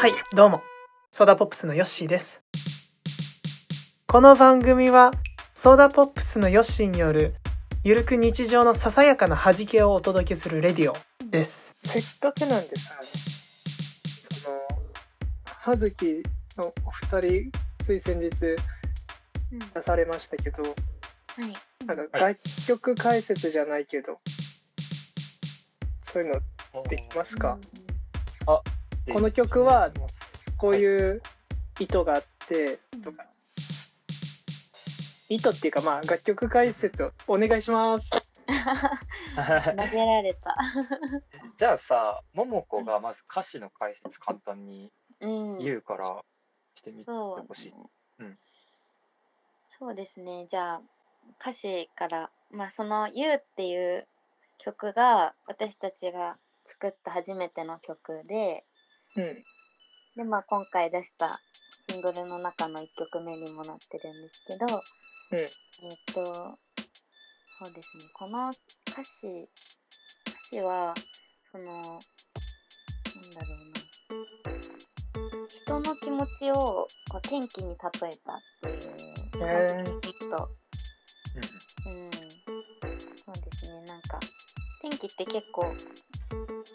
はいどうも。ソーダポップスのヨッシーです。この番組はソーダポップスのヨッシーによるゆるく日常のささやかな弾けをお届けするレディオです。せっかくなんでさ、その、葉月のお二人、つい先日うん。出されましたけど、はい。なんかは楽曲解説じゃないけど、そういうのできますか、この曲はこういう意図があって、とか、意図っていうか、まあ、楽曲解説をお願いします。投げられた。じゃあさ、ももこがまず歌詞の解説簡単にうん。言うからしてみてそうほしい。うんそうですね。じゃあ歌詞から、まあその「You」っていう曲が私たちが作った初めての曲で、うん。でまあ今回出したシングルの中の1曲目にもなってるんですけど、うんえっとそうですね。この歌詞歌詞はそのなんだろうな。人の気持ちをこう天気に例えたっていう感じでちょっとうんうん、そうですねなんか天気って結構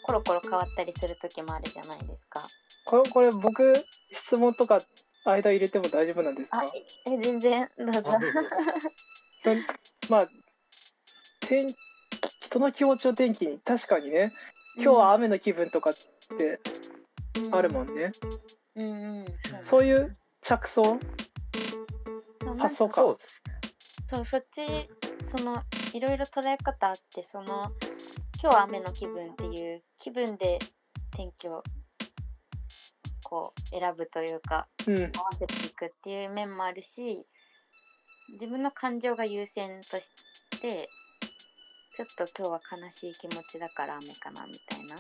コロコロ変わったりする時もあるじゃないですか。これ、これ僕、質問とか間入れても大丈夫なんですか？あえ全然。どうぞ。まあ天人の気持ちを天気に確かにね。今日は雨の気分とかってあるもんね、うん。うん、うん、そういう着想？発想か。そうですね。そうそっちそのいろいろ捉え方あってその今日は雨の気分っていう気分で天気をこう選ぶというかうん。合わせていくっていう面もあるし自分の感情が優先としてちょっと今日は悲しい気持ちだから雨かなみたいな、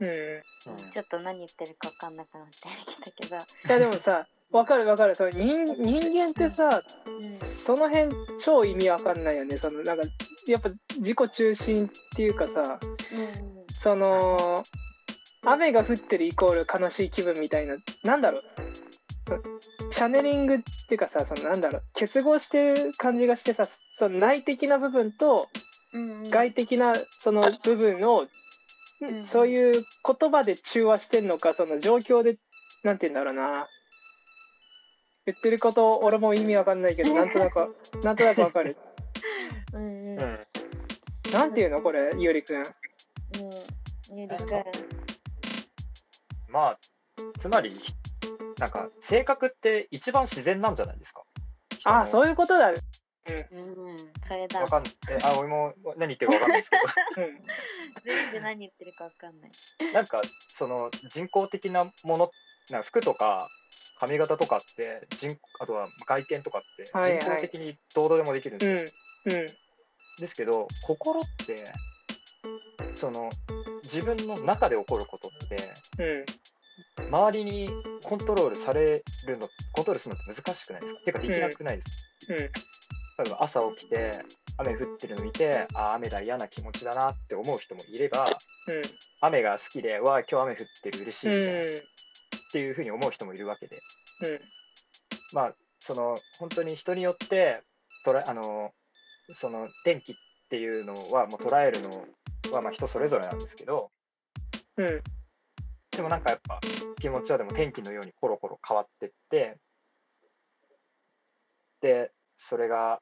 うん。うん。ちょっと何言ってるか分かんなくなってきたけど、いやでもさわかるわかる。その人人間ってさうんその辺超意味わかんないよね。そのなんかやっぱ自己中心っていうかさうん。その雨が降ってるイコール悲しい気分みたいななんだろう。チャネリングっていうかさそのなんだろう。結合してる感じがしてさその内的な部分と外的なその部分を、ん。そういう言葉で中和してんのかその状況でなんて言うんだろうな言ってること俺も意味わかんないけどなんとなくなんとなくわかる。うんうん。うんなんていうのこれゆうりくん。うん。ゆりくん。まあ、つまり、なんか、性格って一番自然なんじゃないですか？ああそういいうことだ。ねうん。それだ。わかんえあ、俺も何言ってるかわかんないですけうん。全然何言ってるか分かんない。ど、なんか、その人工的なもの、なんか服とか髪型とかって、人あとは外見とかって、人工的にどうでもできるんですよ。うん。うん。ですけど心ってその自分の中で起こることってうん。周りにコントロールされるのコントロールするのって難しくないですか？てかできなくないですか、うん。例えば朝起きて雨降ってるの見てあー雨だ嫌な気持ちだなって思う人もいれば雨が好きでわあ今日雨降ってる嬉しいうんみたいなっていうふうに思う人もいるわけで。うん。まあその本当に人によって捉えあのその天気っていうのはもう捉えるのはまあ人それぞれなんですけど。うん。でもなんかやっぱ気持ちはでも天気のようにコロコロ変わってって。でそれが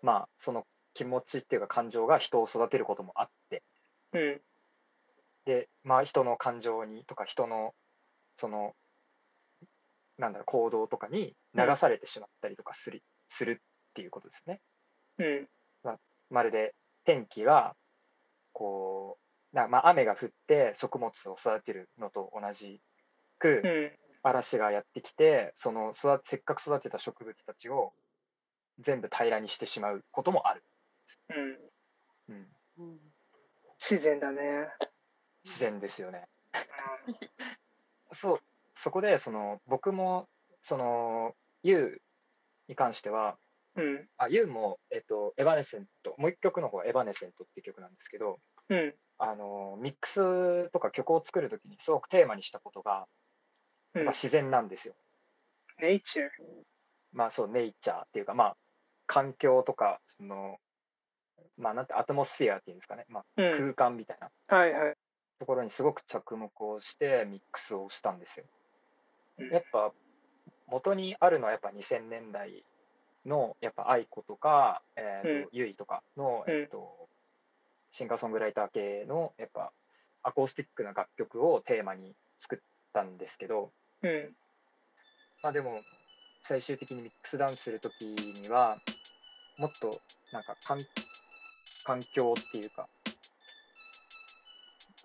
まあその気持ちっていうか感情が人を育てることもあって。うん。でまあ人の感情にとか人のそのなんだろう行動とかに流されてしまったりとかする,、するっていうことですね。うん。まるで天気がこうな、まあ、雨が降って食物を育てるのと同じく、うん。嵐がやってきてその育てせっかく育てた植物たちを全部平らにしてしまうこともある、うん。うん、うん。自然だね。自然ですよね。そうそこでその僕もその YOU に関してはうんあ YOU も、えっと、エバネセントもう一曲の方はエバネセントっていう曲なんですけどうん。あのミックスとか曲を作るときにすごくテーマにしたことが、うんやっぱ。自然なんですよ。ネイチャー。まあそう、ネイチャーっていうか、まあ、環境とか、その、まあなんて、アトモスフィアっていうんですかね、まあ、うん。空間みたいなはいはい。ところにすごく着目をしてミックスをしたんですよ。うんやっぱ、元にあるのはやっぱ2000年代の、やっぱ愛子とか、えーとゆいとかの、うんえっと、シンガーソングライター系の、やっぱ、アコースティックな楽曲をテーマに作ったんですけど、うん。まあでも、最終的にミックスダウンするときには、もっとなんか環環境っていうか、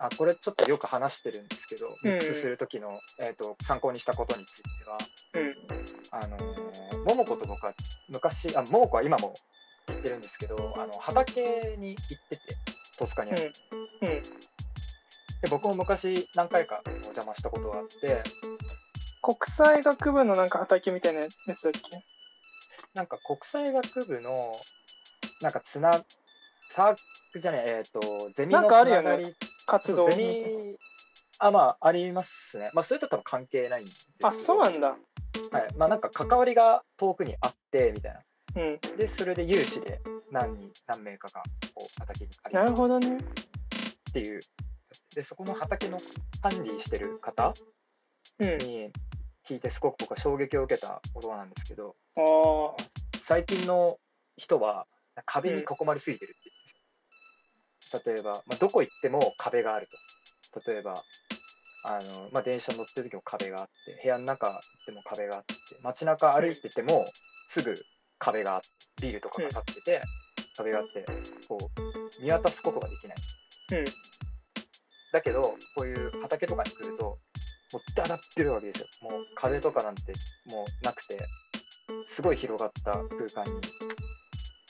あ、これちょっとよく話してるんですけど、ミックスするときの、えっと参考にしたことについては、うん。あのー、桃子と僕は昔、あ、桃子は今も行ってるんですけど、あの畑に行ってて、トスカにある。うん。うん。で、僕も昔何回かお邪魔したことがあって、国際学部のなんか畑みたいなやつだっけ？なんか国際学部の、なんかつな、サークじゃない、えっ、と、ゼミのなんかあるよねつながり、活動そうゼミ、あ、まあ、ありますね。まあ、それと多分関係ないんですけどあ、そうなんだ。はい。まあ、なんか関わりが遠くにあって、みたいな。うん。で、それで有志で何人、何名かが、こう、畑に借りなるるほどね。っていう。で、そこの畑の管理してる方うん。に聞いて、すごく僕は衝撃を受けた言葉なんですけど、ああ。最近の人は壁に囲まれすぎてるって。例えば、まあ、どこ行っても壁があると。例えば、あのまあ、電車乗ってる時も壁があって、部屋の中行っても壁があって、街中歩いててもすぐ壁があって、ビルとかが建ってて、壁があって、こう、見渡すことができない。うん。だけど、こういう畑とかに来ると、もうだらってるわけですよ。もう壁とかなんてもうなくて、すごい広がった空間に、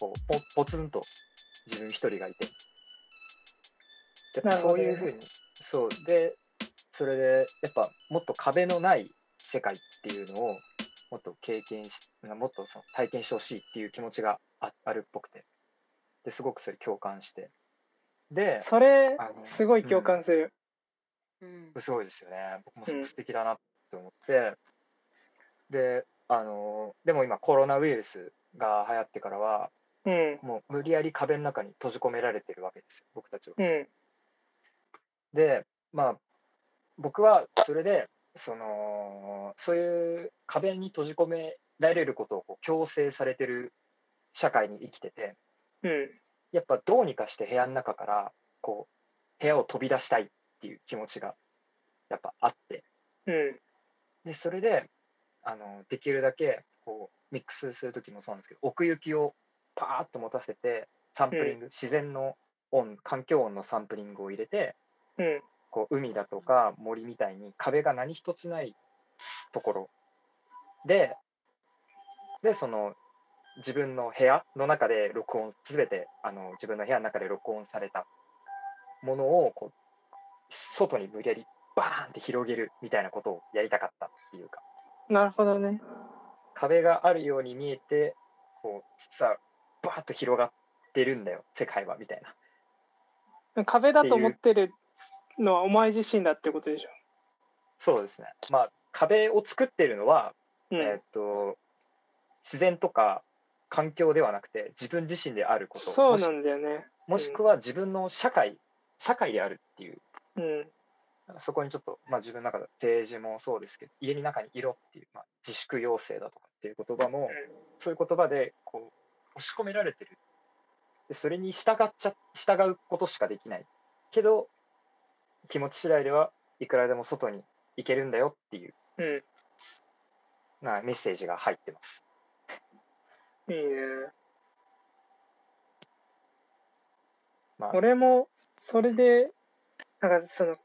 こう、ポポツンと自分一人がいて。やっぱそういうふうに、そう。で、それで、やっぱもっと壁のない世界っていうのを、もっと経験し、もっとその体験してほしいっていう気持ちがああるっぽくて。で、すごくそれ共感して。で、それすごい共感する。うん。すごいですよね。僕もすごく素敵だなって思って、で、あの、でも今コロナウイルスが流行ってからは、うん。もう無理やり壁の中に閉じ込められてるわけですよ、僕たちは。うん。で、まあ、僕はそれで、その、そういう壁に閉じ込められることをこう強制されてる社会に生きてて、うん。やっぱどうにかして部屋の中から、こう、部屋を飛び出したいっていう気持ちが、やっぱあって、うん。で、それで、あの、できるだけ、こう、ミックスするときもそうなんですけど、奥行きをパーッと持たせて、サンプリング、自然の音、環境音のサンプリングを入れて、うん。こう、海だとか森みたいに壁が何一つないところで、で、その、自分の部屋の中で録音、すべて、あの、自分の部屋の中で録音されたものを、こう、外に無理やりバーンって広げるみたいなことをやりたかったっていうか、なるほどね。壁があるように見えて、こう、実はバーッと広がってるんだよ、世界は、みたいな。壁だと思ってるのはお前自身だってことでしょ。そうですね。まあ、壁を作ってるのは、うん。えーっと、自然とか環境ではなくて、自分自身であること。そうなんだよね。もしくは自分の社会、社会であるっていう、うん。そこにちょっと、まあ自分の中で政治もそうですけど、家の中にいろっていう、まあ、自粛要請だとかっていう言葉も、そういう言葉で、こう、押し込められてる。で、それに従っちゃ、従うことしかできない。けど、気持ち次第ではいくらでも外に行けるんだよっていう、うん。なメッセージが入ってます。いいね。まあ、俺もそれでなんかその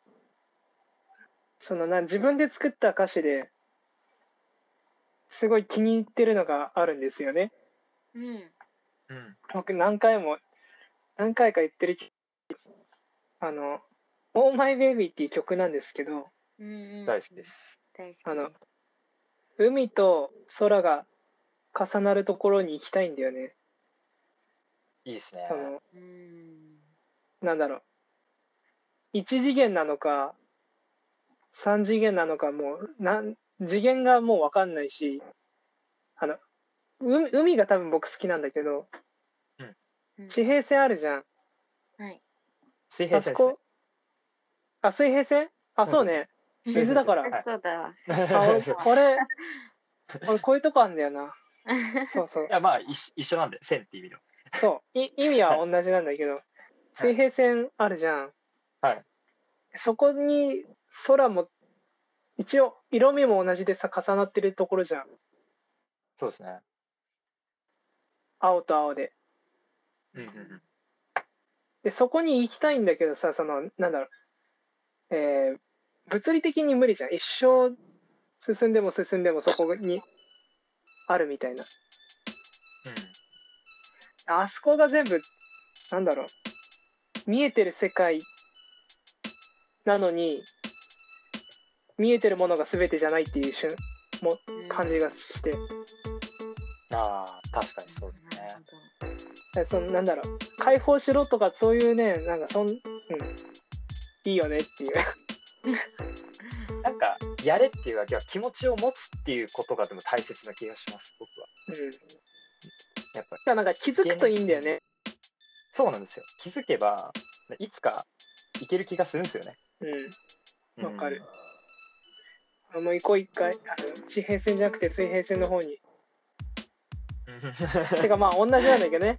そのな自分で作った歌詞ですごい気に入ってるのがあるんですよね。うん。うん。僕何回も何回か言ってるあの「Oh My Baby」っていう曲なんですけどうんうん。大好きです。大好きです。あの海と空が重なるところに行きたいんだよね。いいですねそ。のうん。なんだろう1次元なのか3次元なのかもうなん次元がもう分かんないしあの海海が多分僕好きなんだけどうん地平線あるじゃんはい。水平線ですねあ水平線？あそうね。水だから。は いそうだわ。あ俺俺俺こういうとこあんだよな。そうそう。いやまあ一緒一緒なんで線っていう意味の。そう。い意味は同じなんだけど。水平線あるじゃん。はい。そこに空も一応色味も同じでさ重なってるところじゃん。そうですね。青と青で。うんうんうん。でそこに行きたいんだけどさそのなんだろうえー物理的に無理じゃん。一生進んでも進んでもそこにあるみたいな。あそこが全部なんだろう。見えてる世界なのに見えてるものが全てじゃないっていう瞬も感じがして。ああ確かにそうですね。そのなんだろう。解放しろとかそういうねなんかそんうんいいよねっていう。なんかやれっていうわけは気持ちを持つっていうことがでも大切な気がします僕は。うん。やっぱり。なんか気づくといいんだよね。そうなんですよ。気づけばいつかいける気がするんですよね。うん。わかる。あもう一個一回。あの地平線じゃなくて水平線の方に。うん。てかまあ同じなんだけどね。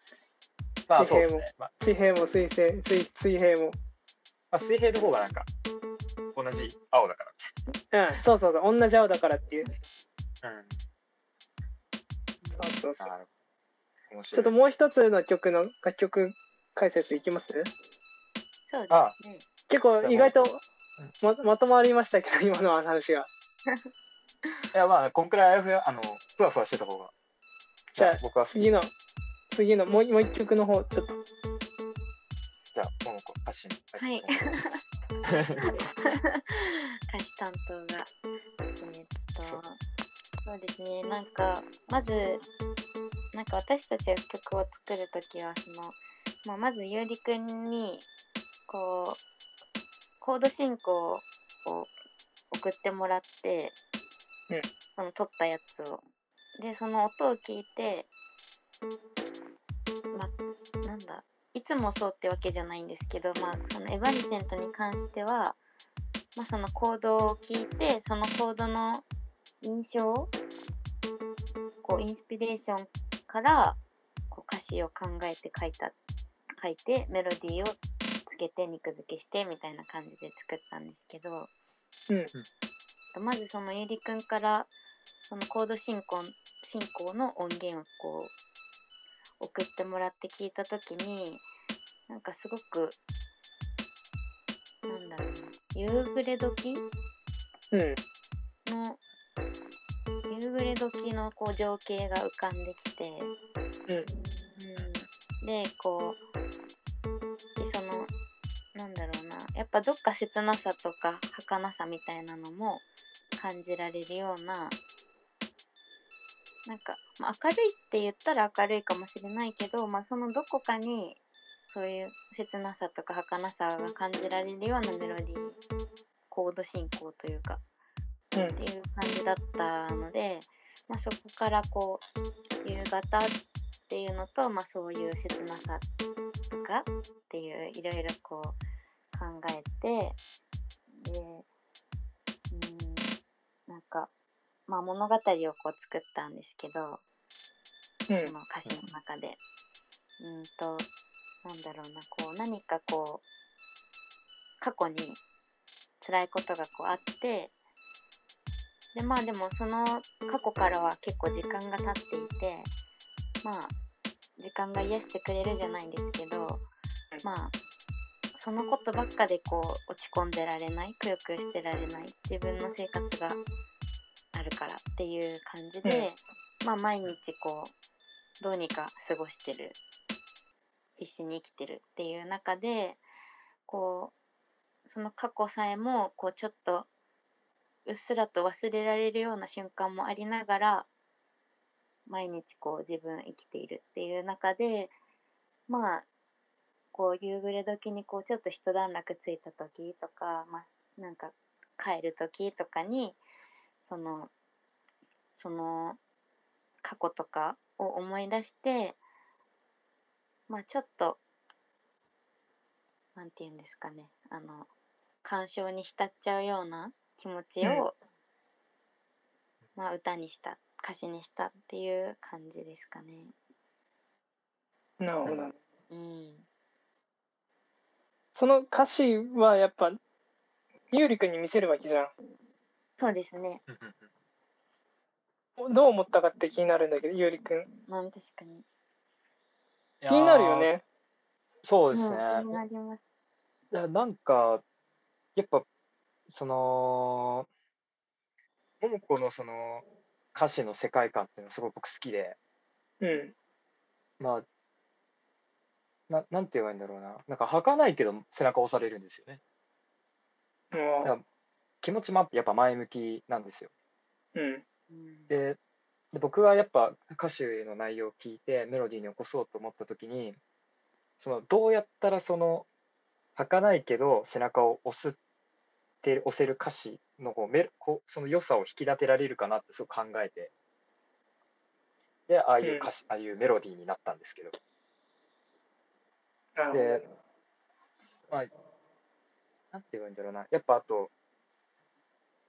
まあそうですね、まあ。地平も水星水水平も。まあ、水平の方がなんか同じ青だかうんそうそうそう同じ青だからっていう。らうん。そうそうそう。ちょっともう一つの曲の楽曲解説いきます？そうですあ。ね。結構意外とままとまりましたけど今の話が。いやまあこんくらいあやふやあのふわふわしてた方が。じゃあ僕は次の次のもうもう一曲の方ちょっと。じゃあももはい。歌詞 担当が。えーっと、そう。そうですね、なんか、まず、なんか私たちが曲を作るときは、その、まあ、まずゆうりくんに、こう、コード進行を送ってもらって、うん。その撮ったやつを。で、その音を聞いて、つもそうってわけじゃないんですけど、まあ、そのエヴァリセントに関しては、まあ、そのコードを聞いてそのコードの印象をこうインスピレーションからこう歌詞を考えて書いた書いてメロディーをつけて肉付けしてみたいな感じで作ったんですけど、うん。とまずそのゆりくんからそのコード進行進行の音源をこう送ってもらって聞いた時になんかすごくなんだろうな夕暮れ時？うん。の夕暮れ時のこう情景が浮かんできて、うん。うん、でこうでそのなんだろうなやっぱどっか切なさとか儚さみたいなのも感じられるようななんか、まあ、明るいって言ったら明るいかもしれないけど、まあ、そのどこかにそういう切なさとか儚さが感じられるようなメロディーコード進行というかうんっていう感じだったので、まあ、そこからこう夕方っていうのと、まあ、そういう切なさとかっていういろいろこう考えてでうんなんか、まあ、物語をこう作ったんですけどうんその歌詞の中で。うんとなんだろうなこう何かこう過去に辛いことがこうあってでまあでもその過去からは結構時間が経っていてまあ時間が癒してくれるじゃないんですけどまあそのことばっかでこう落ち込んでられないくよくよしてられない自分の生活があるからっていう感じで、まあ毎日こうどうにか過ごしてる必死に生きてるっていう中でこうその過去さえもこうちょっとうっすらと忘れられるような瞬間もありながら毎日こう自分生きているっていう中でまあこう夕暮れ時にこうちょっと一段落ついた時とか、まあ、なんか帰る時とかにそのその過去とかを思い出してまあちょっとなんて言うんですかねあの感傷に浸っちゃうような気持ちを、まあ歌にした歌詞にしたっていう感じですかね。なるほど。うんその歌詞はやっぱ、ゆうりくんに見せるわけじゃそうですね。ん。どう思ったかって気になるんだけど、ゆうりくん。まあ確かに。気になるよね。そうですね。うん、なります。いやなんか、やっぱ、その、桃子のその歌詞の世界観っていうのはすごい僕好きで、うん。まあ、ななんて言えばいいんだろうな。なんか儚いけど背中押されるんですよね。もや気持ちもやっぱ前向きなんですよ。う、うん。うんで、で僕はやっぱ歌詞の内容を聞いてメロディーに起こそうと思った時に、そのどうやったらその儚いけど背中を押すって押せる歌詞のこうメロこうその良さを引き立てられるかなってすごく考えて、で、ああいう歌詞、ああいうメロディーになったんですけど、でまあ、なんて言えばいいんだろうな。やっぱあと、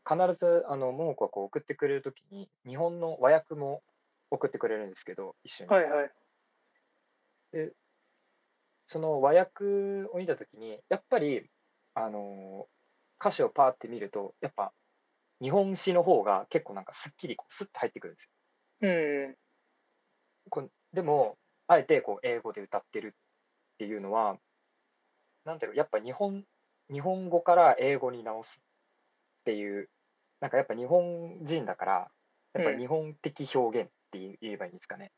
必ず、あの、桃子がこう送ってくれるときに、日本の和訳も送ってくれるんですけど、一緒に。はいはい。で、その和訳を見たときに、やっぱり、あの歌詞をパーって見ると、やっぱ、日本詩の方が結構なんかすっきりこうスッと入ってくるんですよ。うん。こうでも、あえてこう英語で歌ってるっていうのは、なんだろう、やっぱ日本、日本語から英語に直すっていう、なんかやっぱ日本人だから、やっぱうん日本的表現って言えばいいんですかね。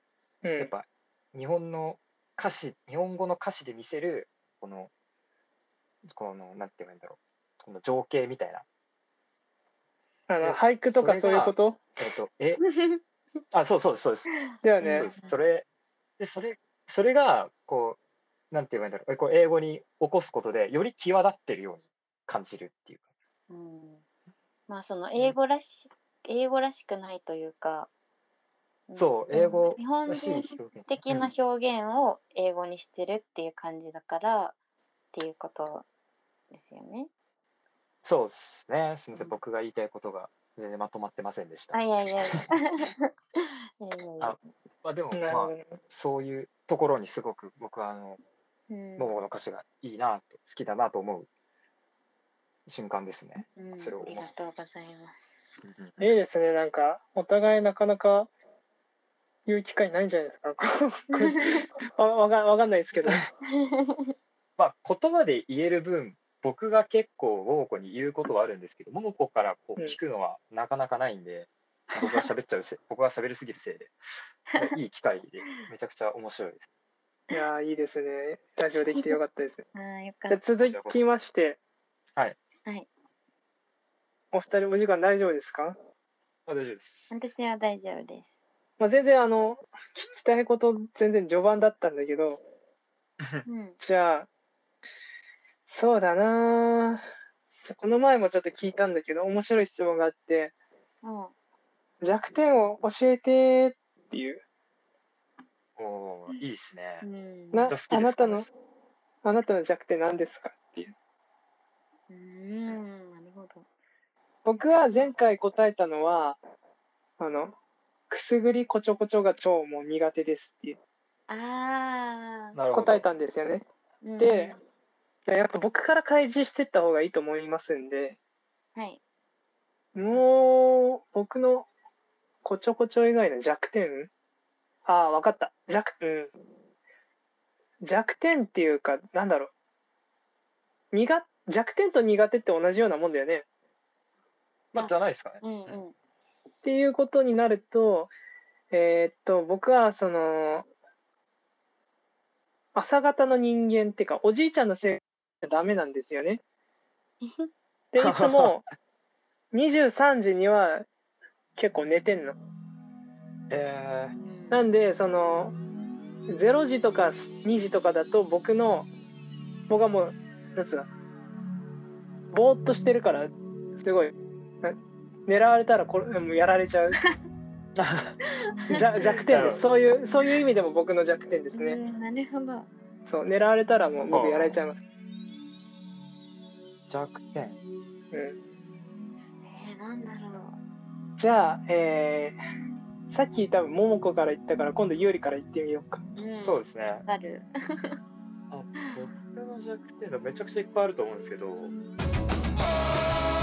うん。やっぱ日本の歌詞、日本語の歌詞で見せる、この、この、なんて言えばいいんだろう、この情景みたいな。あの、で俳句とかそういうこと？えっと、え、あ、そうそうです、そうです。だよね。それ、で、それ、それが、こう、なんて言えばいいんだろう、えこう英語に起こすことで、より際立ってるように感じるっていうか。うんまあその英語らし、英語らしくないというか、んそう、英語日本人。的な表現を英語にしてるっていう感じだからっていうことですよね。そうですね。すみませうんん、僕が言いたいことが全然まとまってませんでした。あ いやいやいや。あまあ、でも、まあ。そういうところにすごく僕は、あの、うん桃子の歌詞がいいなと、好きだなと思う瞬間ですね。うんそれをありがとうございます。うんうんいいですね。なんか、お互いなかなか言う機会ないんじゃないですか。こうわ わかわかんないですけど。まあ、言葉で言える分、僕が結構桃子に言うことはあるんですけど、桃子からこううん聞くのはなかなかないんで、僕が喋っちゃうせい、僕が喋りすぎるせいで、いい機会で、めちゃくちゃ面白いです。いやーいいですね。ラジオできてよかったです。あーよかじゃ。続きまして。はい。はい。お二人お時間大丈夫ですか？あ大丈夫です。私は大丈夫です。まあ、全然あの、聞きたいこと全然序盤だったんだけど、うん。じゃあ、そうだなこの前もちょっと聞いたんだけど、面白い質問があって、うん。弱点を教えてっていう。おーいいですねう。ん。なあなたのこあなたの弱点何ですかっていう。うーん。なるほど。僕は前回答えたのは、あの、くすぐりこちょこちょが超もう苦手ですっていうあなるほど。答えたんですよね。あ。でいややっぱ僕から開示してった方がいいと思いますんで、うん、はい。もう、僕のこちょこちょ以外の弱点ああ、わかった。弱、うん。弱点っていうか、なんだろう。苦、弱点と苦手って同じようなもんだよね。まあ、じゃないですかね。うんうん。っていうことになると、えーっと、僕はその、朝方の人間っていうか、おじいちゃんのせいじゃダメなんですよね。で、いつも23時には結構寝てんの。えうんなんで、その、0時とか2時とかだと僕の僕はもうなんつうのぼーっとしてるからすごいな狙われたらこれもうやられちゃう じゃ弱点ですそういうそういう意味でも僕の弱点ですね、うんなるほど。そう狙われたらもう僕やられちゃいます、弱点。うん、えー、なんだろじゃあえー、さっき多分桃子から言ったから今度優里から言ってみようかう。うん、そうですね。わかる。あ僕の弱点はめちゃくちゃいっぱいあると思うんですけど、oh.